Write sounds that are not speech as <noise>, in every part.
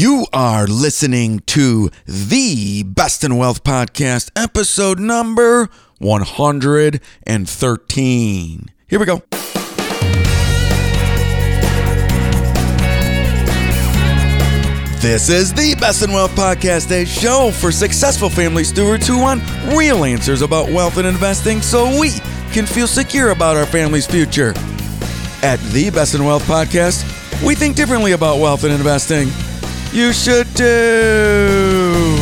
You are listening to the Best in Wealth Podcast, episode number 113. Here we go. This is the Best in Wealth Podcast, a show for successful family stewards who want real answers about wealth and investing so we can feel secure about our family's future. At the Best in Wealth Podcast, we think differently about wealth and investing. You should do.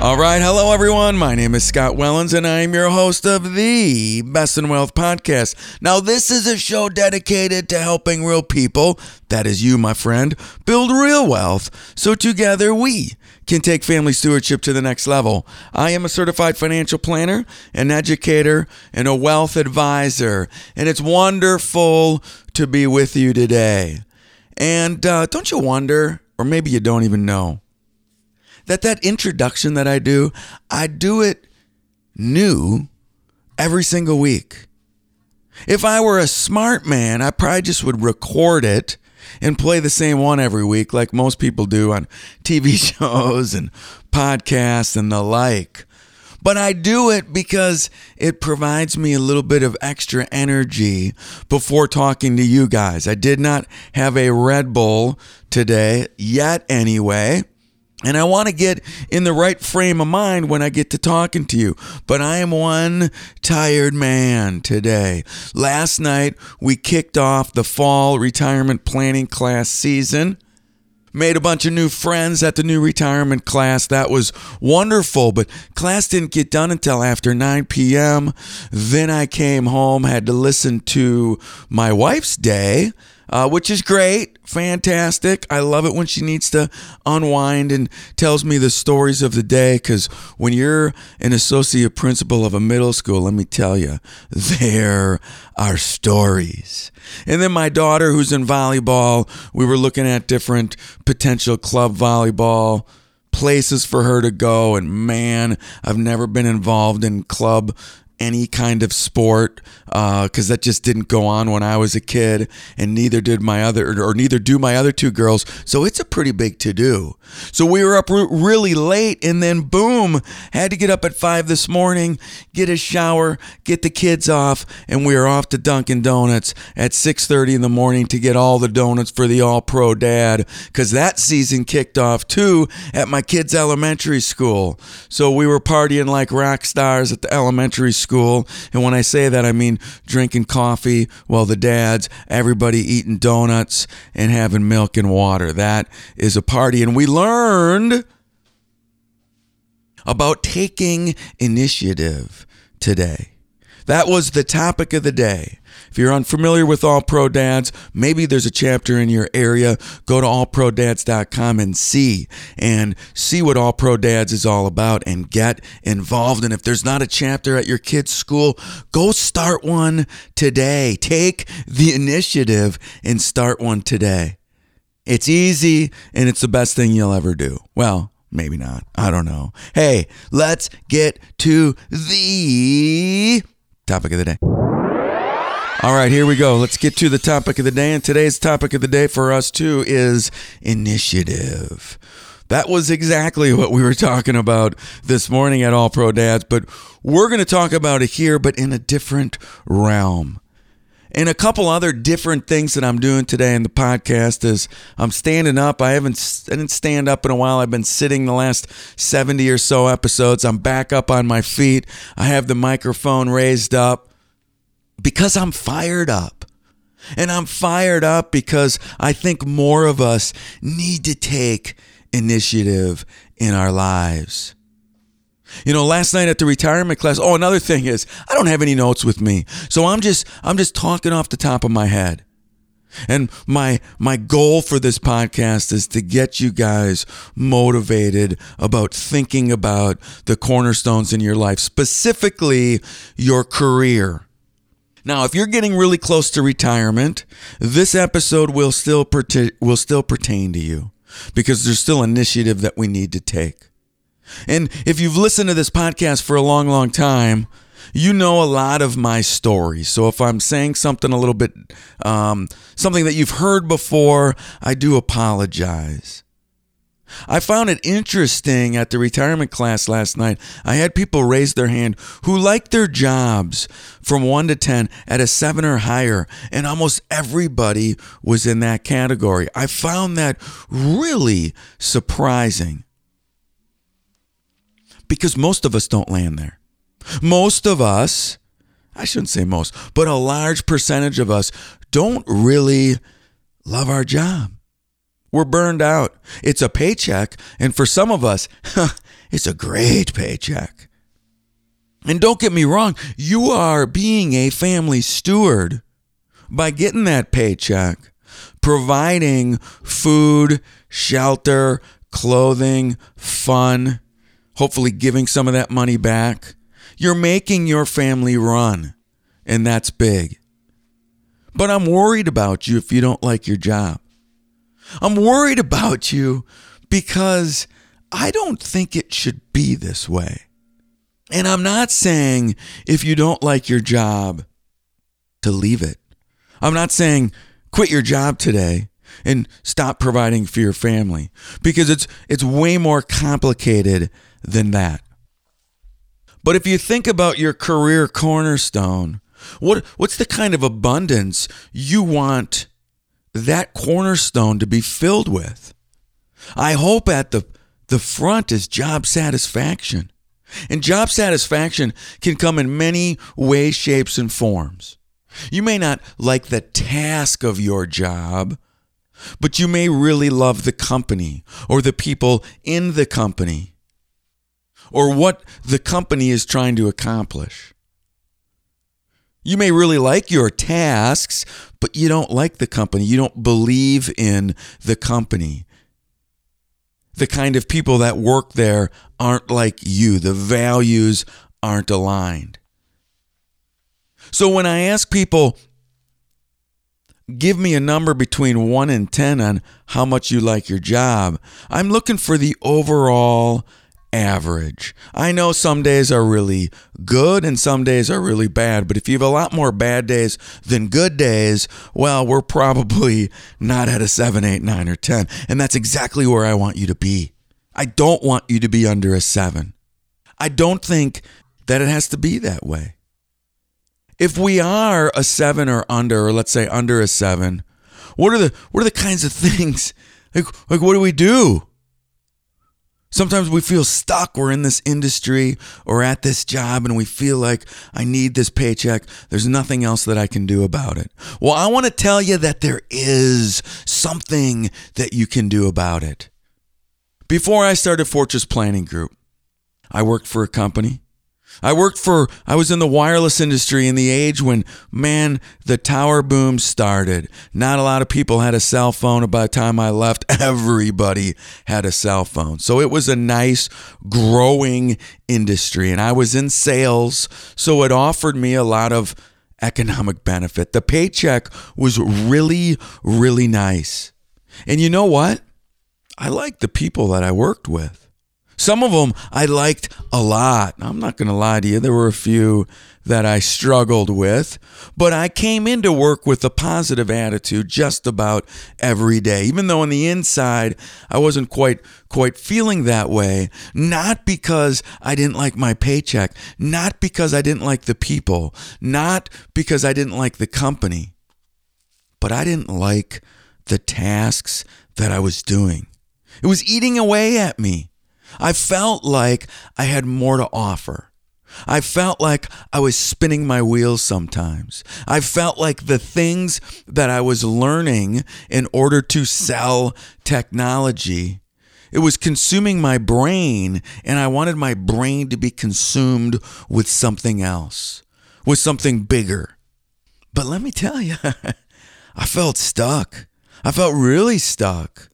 All right, hello everyone. My name is Scott Wellens, and I am your host of the Best in Wealth podcast. Now, this is a show dedicated to helping real people, that is you, my friend, build real wealth so together we can take family stewardship to the next level. I am a certified financial planner, an educator, and a wealth advisor, and it's wonderful to be with you today. And uh, don't you wonder, or maybe you don't even know, that that introduction that I do, I do it new every single week. If I were a smart man, I probably just would record it and play the same one every week like most people do on TV <laughs> shows and podcasts and the like. But I do it because it provides me a little bit of extra energy before talking to you guys. I did not have a Red Bull today, yet anyway. And I want to get in the right frame of mind when I get to talking to you. But I am one tired man today. Last night, we kicked off the fall retirement planning class season. Made a bunch of new friends at the new retirement class. That was wonderful, but class didn't get done until after 9 p.m. Then I came home, had to listen to my wife's day uh, which is great, fantastic. I love it when she needs to unwind and tells me the stories of the day. Because when you're an associate principal of a middle school, let me tell you, <laughs> there are stories. And then my daughter, who's in volleyball, we were looking at different potential club volleyball places for her to go. And man, I've never been involved in club any kind of sport because uh, that just didn't go on when I was a kid, and neither did my other, or neither do my other two girls. So it's a pretty big to do. So we were up really late, and then boom, had to get up at five this morning, get a shower, get the kids off, and we are off to Dunkin' Donuts at six thirty in the morning to get all the donuts for the All Pro Dad because that season kicked off too at my kids' elementary school. So we were partying like rock stars at the elementary school school. And when I say that, I mean drinking coffee while the dads, everybody eating donuts and having milk and water. That is a party. And we learned about taking initiative today. That was the topic of the day. If you're unfamiliar with All Pro Dads, maybe there's a chapter in your area. Go to allprodads.com and see and see what All Pro Dads is all about and get involved. And if there's not a chapter at your kid's school, go start one today. Take the initiative and start one today. It's easy and it's the best thing you'll ever do. Well, maybe not. I don't know. Hey, let's get to the topic of the day. All right, here we go. Let's get to the topic of the day. And today's topic of the day for us, too, is initiative. That was exactly what we were talking about this morning at All Pro Dads, but we're going to talk about it here, but in a different realm. And a couple other different things that I'm doing today in the podcast is I'm standing up. I haven't I didn't stand up in a while. I've been sitting the last 70 or so episodes. I'm back up on my feet. I have the microphone raised up because I'm fired up. And I'm fired up because I think more of us need to take initiative in our lives. You know, last night at the retirement class, oh, another thing is I don't have any notes with me. So I'm just I'm just talking off the top of my head. And my my goal for this podcast is to get you guys motivated about thinking about the cornerstones in your life, specifically your career. Now, if you're getting really close to retirement, this episode will still pertain, will still pertain to you because there's still initiative that we need to take. And if you've listened to this podcast for a long, long time, you know a lot of my story. So if I'm saying something a little bit, um, something that you've heard before, I do apologize. I found it interesting at the retirement class last night. I had people raise their hand who liked their jobs from 1 to 10 at a 7 or higher, and almost everybody was in that category. I found that really surprising because most of us don't land there. Most of us, I shouldn't say most, but a large percentage of us don't really love our job. We're burned out. It's a paycheck, and for some of us, <laughs> it's a great paycheck. And don't get me wrong, you are being a family steward by getting that paycheck, providing food, shelter, clothing, fun, hopefully giving some of that money back. You're making your family run, and that's big. But I'm worried about you if you don't like your job. I'm worried about you because I don't think it should be this way. And I'm not saying if you don't like your job to leave it. I'm not saying quit your job today and stop providing for your family because it's it's way more complicated than that. But if you think about your career cornerstone, what what's the kind of abundance you want that cornerstone to be filled with? I hope at the the front is job satisfaction. And job satisfaction can come in many ways, shapes, and forms. You may not like the task of your job, but you may really love the company or the people in the company or what the company is trying to accomplish. You may really like your tasks, but you don't like the company. You don't believe in the company. The kind of people that work there aren't like you. The values aren't aligned. So when I ask people, give me a number between 1 and 10 on how much you like your job, I'm looking for the overall average. I know some days are really good and some days are really bad, but if you have a lot more bad days than good days, well, we're probably not at a 7, 8, 9, or 10. And that's exactly where I want you to be. I don't want you to be under a 7. I don't think that it has to be that way. If we are a 7 or under, or let's say under a 7, what are the what are the kinds of <laughs> things like, like what do we do? Sometimes we feel stuck. We're in this industry or at this job and we feel like I need this paycheck. There's nothing else that I can do about it. Well, I want to tell you that there is something that you can do about it. Before I started Fortress Planning Group, I worked for a company I worked for, I was in the wireless industry in the age when, man, the tower boom started. Not a lot of people had a cell phone. By the time I left, <laughs> everybody had a cell phone. So it was a nice, growing industry. And I was in sales. So it offered me a lot of economic benefit. The paycheck was really, really nice. And you know what? I liked the people that I worked with. Some of them I liked a lot. I'm not going to lie to you. There were a few that I struggled with, but I came into work with a positive attitude just about every day. Even though on the inside I wasn't quite quite feeling that way, not because I didn't like my paycheck, not because I didn't like the people, not because I didn't like the company, but I didn't like the tasks that I was doing. It was eating away at me. I felt like I had more to offer. I felt like I was spinning my wheels sometimes. I felt like the things that I was learning in order to sell technology, it was consuming my brain, and I wanted my brain to be consumed with something else, with something bigger. But let me tell you, <laughs> I felt stuck. I felt really stuck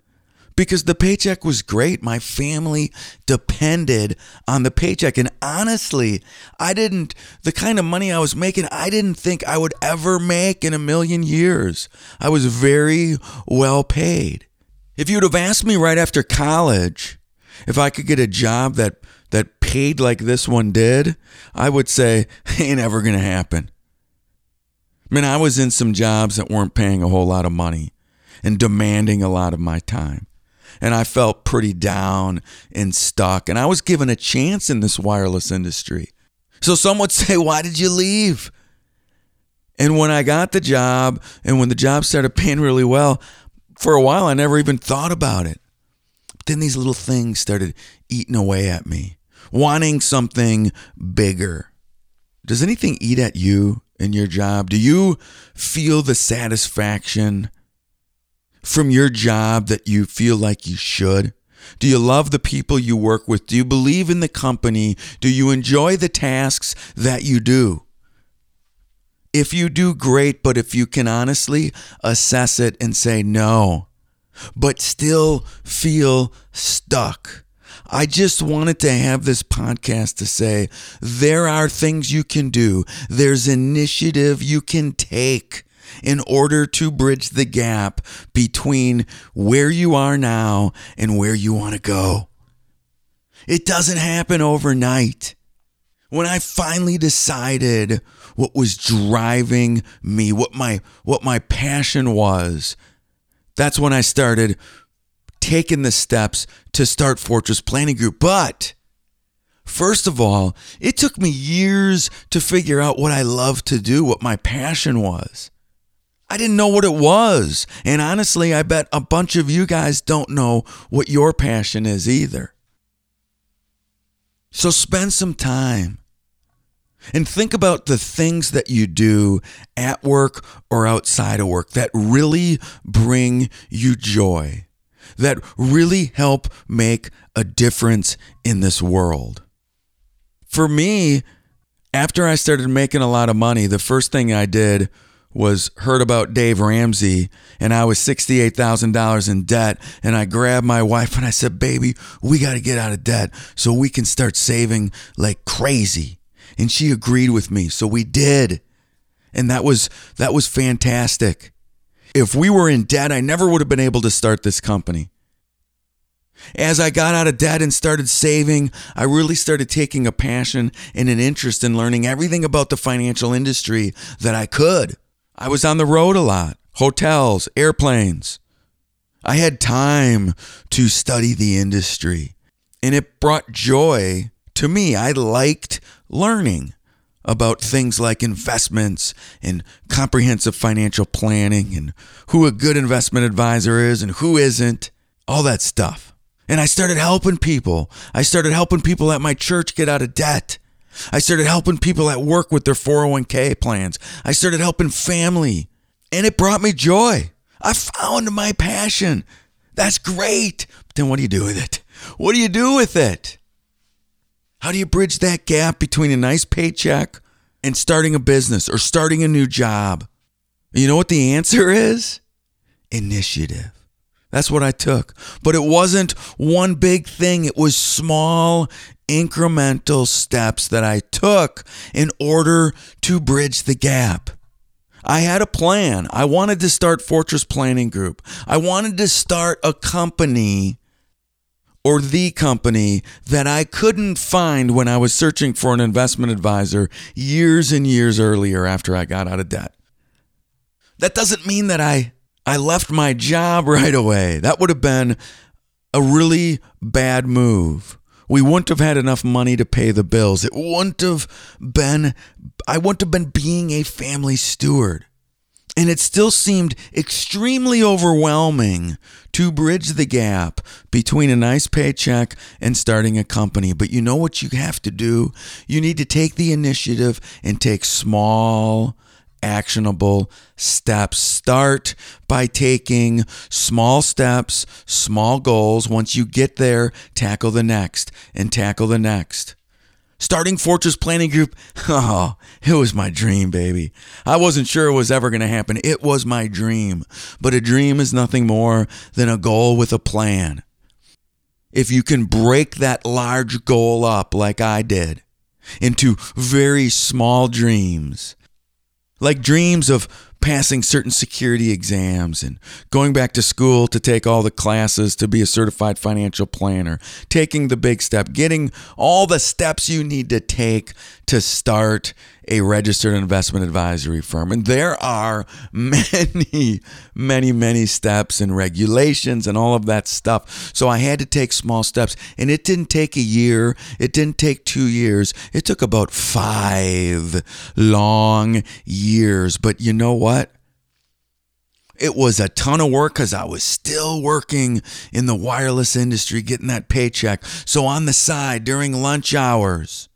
because the paycheck was great. My family depended on the paycheck. And honestly, I didn't, the kind of money I was making, I didn't think I would ever make in a million years. I was very well paid. If you'd have asked me right after college if I could get a job that that paid like this one did, I would say <laughs> ain't ever going to happen. I mean, I was in some jobs that weren't paying a whole lot of money and demanding a lot of my time. And I felt pretty down and stuck. And I was given a chance in this wireless industry. So some would <laughs> say, Why did you leave? And when I got the job and when the job started paying really well, for a while I never even thought about it. But then these little things started eating away at me wanting something bigger. Does anything eat at you in your job? Do you feel the satisfaction from your job that you feel like you should? Do you love the people you work with? Do you believe in the company? Do you enjoy the tasks that you do? If you do, great, but if you can honestly assess it and say no, but still feel stuck, I just wanted to have this podcast to say there are things you can do, there's initiative you can take in order to bridge the gap between where you are now and where you want to go. It doesn't happen overnight. When I finally decided what was driving me, what my what my passion was, that's when I started taking the steps to start Fortress Planning Group. But first of all, it took me years to figure out what I loved to do, what my passion was. I didn't know what it was. And honestly, I bet a bunch of you guys don't know what your passion is either. So spend some time and think about the things that you do at work or outside of work that really bring you joy that really help make a difference in this world. For me, after I started making a lot of money, the first thing I did was heard about Dave Ramsey and I was $68,000 in debt and I grabbed my wife and I said, "Baby, we got to get out of debt so we can start saving like crazy." And she agreed with me, so we did. And that was that was fantastic. If we were in debt, I never would have been able to start this company. As I got out of debt and started saving, I really started taking a passion and an interest in learning everything about the financial industry that I could. I was on the road a lot, hotels, airplanes. I had time to study the industry, and it brought joy to me. I liked learning about things like investments and comprehensive financial planning and who a good investment advisor is and who isn't, all that stuff. And I started helping people. I started helping people at my church get out of debt. I started helping people at work with their 401k plans. I started helping family, and it brought me joy. I found my passion. That's great. But then what do you do with it? What do you do with it? How do you bridge that gap between a nice paycheck and starting a business or starting a new job? You know what the answer is? Initiative. That's what I took. But it wasn't one big thing, it was small, incremental steps that I took in order to bridge the gap. I had a plan. I wanted to start Fortress Planning Group. I wanted to start a company or the company that I couldn't find when I was searching for an investment advisor years and years earlier after I got out of debt. That doesn't mean that I I left my job right away. That would have been a really bad move. We wouldn't have had enough money to pay the bills. It wouldn't have been I wouldn't have been being a family steward. And it still seemed extremely overwhelming to bridge the gap between a nice paycheck and starting a company. But you know what you have to do? You need to take the initiative and take small, actionable steps. Start by taking small steps, small goals. Once you get there, tackle the next and tackle the next. Starting Fortress Planning Group, <laughs> oh, it was my dream, baby. I wasn't sure it was ever going to happen. It was my dream. But a dream is nothing more than a goal with a plan. If you can break that large goal up like I did into very small dreams, like dreams of passing certain security exams and going back to school to take all the classes to be a certified financial planner, taking the big step, getting all the steps you need to take to start a registered investment advisory firm. And there are <laughs> many, many, many steps and regulations and all of that stuff. So I had to take small steps. And it didn't take a year, it didn't take two years, it took about five long years. But you know what? It was a ton of work because I was still working in the wireless industry, getting that paycheck. So on the side during lunch hours,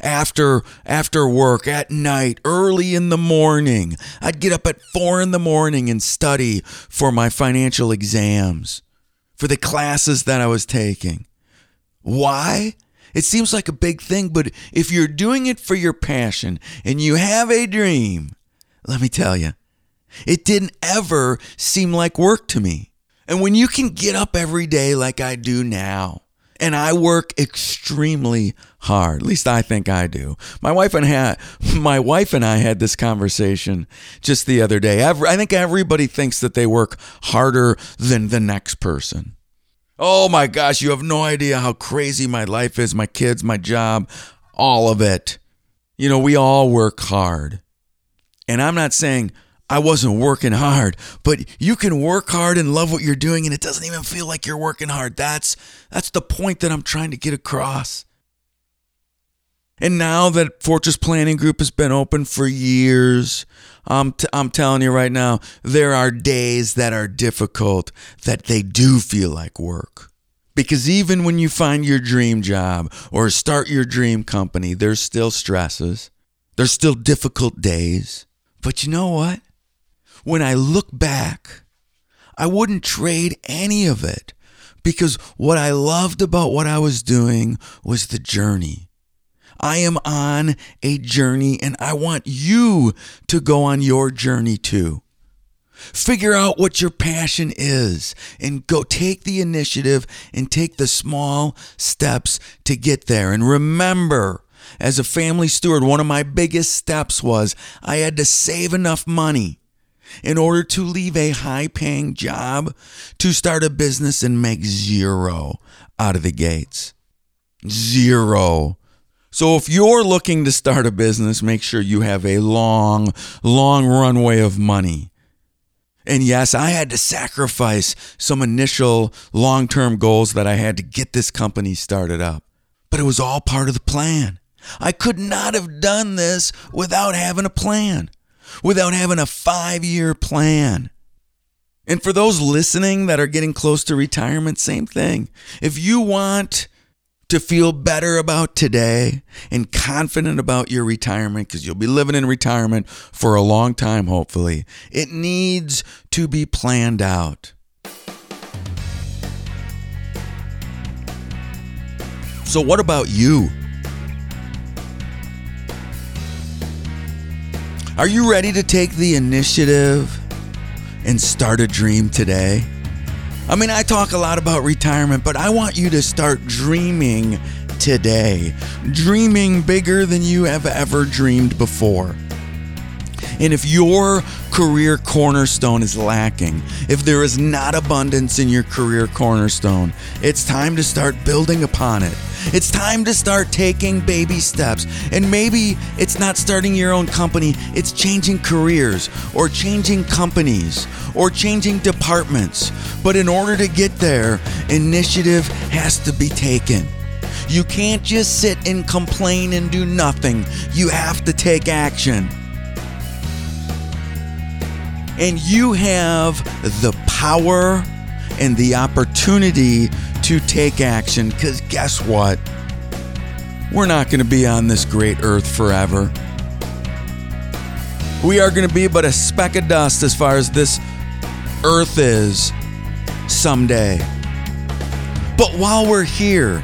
after after work at night early in the morning. I'd get up at 4 in the morning and study for my financial exams for the classes that i was taking. Why? It seems like a big thing but if you're doing it for your passion and you have a dream let me tell you it didn't ever seem like work to me. And when you can get up every day like i do now and I work extremely hard. At least I think I do. My wife and ha- my wife and I had this conversation just the other day. I think everybody thinks that they work harder than the next person. Oh my gosh, you have no idea how crazy my life is, my kids, my job, all of it. You know, we all work hard. And I'm not saying I wasn't working hard, but you can work hard and love what you're doing and it doesn't even feel like you're working hard. That's that's the point that I'm trying to get across. And now that Fortress Planning Group has been open for years, I'm, t- I'm telling you right now, there are days that are difficult that they do feel like work. Because even when you find your dream job or start your dream company, there's still stresses, there's still difficult days. But you know what? When I look back, I wouldn't trade any of it because what I loved about what I was doing was the journey. I am on a journey and I want you to go on your journey too. Figure out what your passion is and go take the initiative and take the small steps to get there. And remember, as a family steward, one of my biggest steps was I had to save enough money in order to leave a high paying job to start a business and make zero out of the gates. Zero. So if you're looking to start a business, make sure you have a long, long runway of money. And yes, I had to sacrifice some initial long term goals that I had to get this company started up, but it was all part of the plan. I could not have done this without having a plan without having a five year plan. And for those listening that are getting close to retirement, same thing. If you want to feel better about today and confident about your retirement, because you'll be living in retirement for a long time, hopefully, it needs to be planned out. So, what about you? Are you ready to take the initiative and start a dream today? I mean, I talk a lot about retirement, but I want you to start dreaming today. Dreaming bigger than you have ever dreamed before. And if your career cornerstone is lacking, if there is not abundance in your career cornerstone, it's time to start building upon it. It's time to start taking baby steps. And maybe it's not starting your own company, it's changing careers or changing companies or changing departments. But in order to get there, initiative has to be taken. You can't just sit and complain and do nothing. You have to take action. And you have the power and the opportunity to take action because guess what? We're not going to be on this great earth forever. We are going to be but a speck of dust as far as this earth is someday. But while we're here,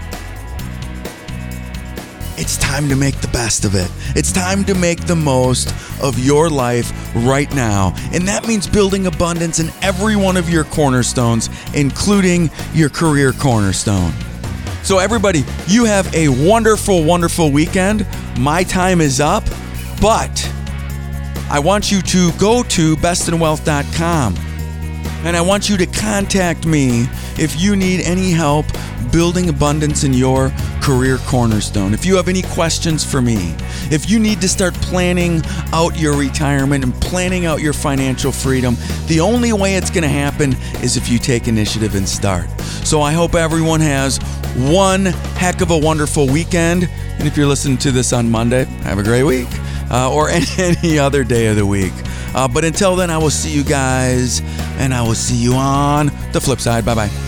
it's time to make the best of it. It's time to make the most of your life right now. And that means building abundance in every one of your cornerstones, including your career cornerstone. So, everybody, you have a wonderful, wonderful weekend. My time is up, but I want you to go to bestinwealth.com and I want you to contact me if you need any help building abundance in your career cornerstone. If you have any questions for me, if you need to start planning out your retirement and planning out your financial freedom, the only way it's going to happen is if you take initiative and start. So I hope everyone has one heck of a wonderful weekend. And if you're listening to this on Monday, have a great week uh, or <laughs> any, other day of the week. Uh, but until then, I will see you guys and I will see you on the flip side. Bye bye.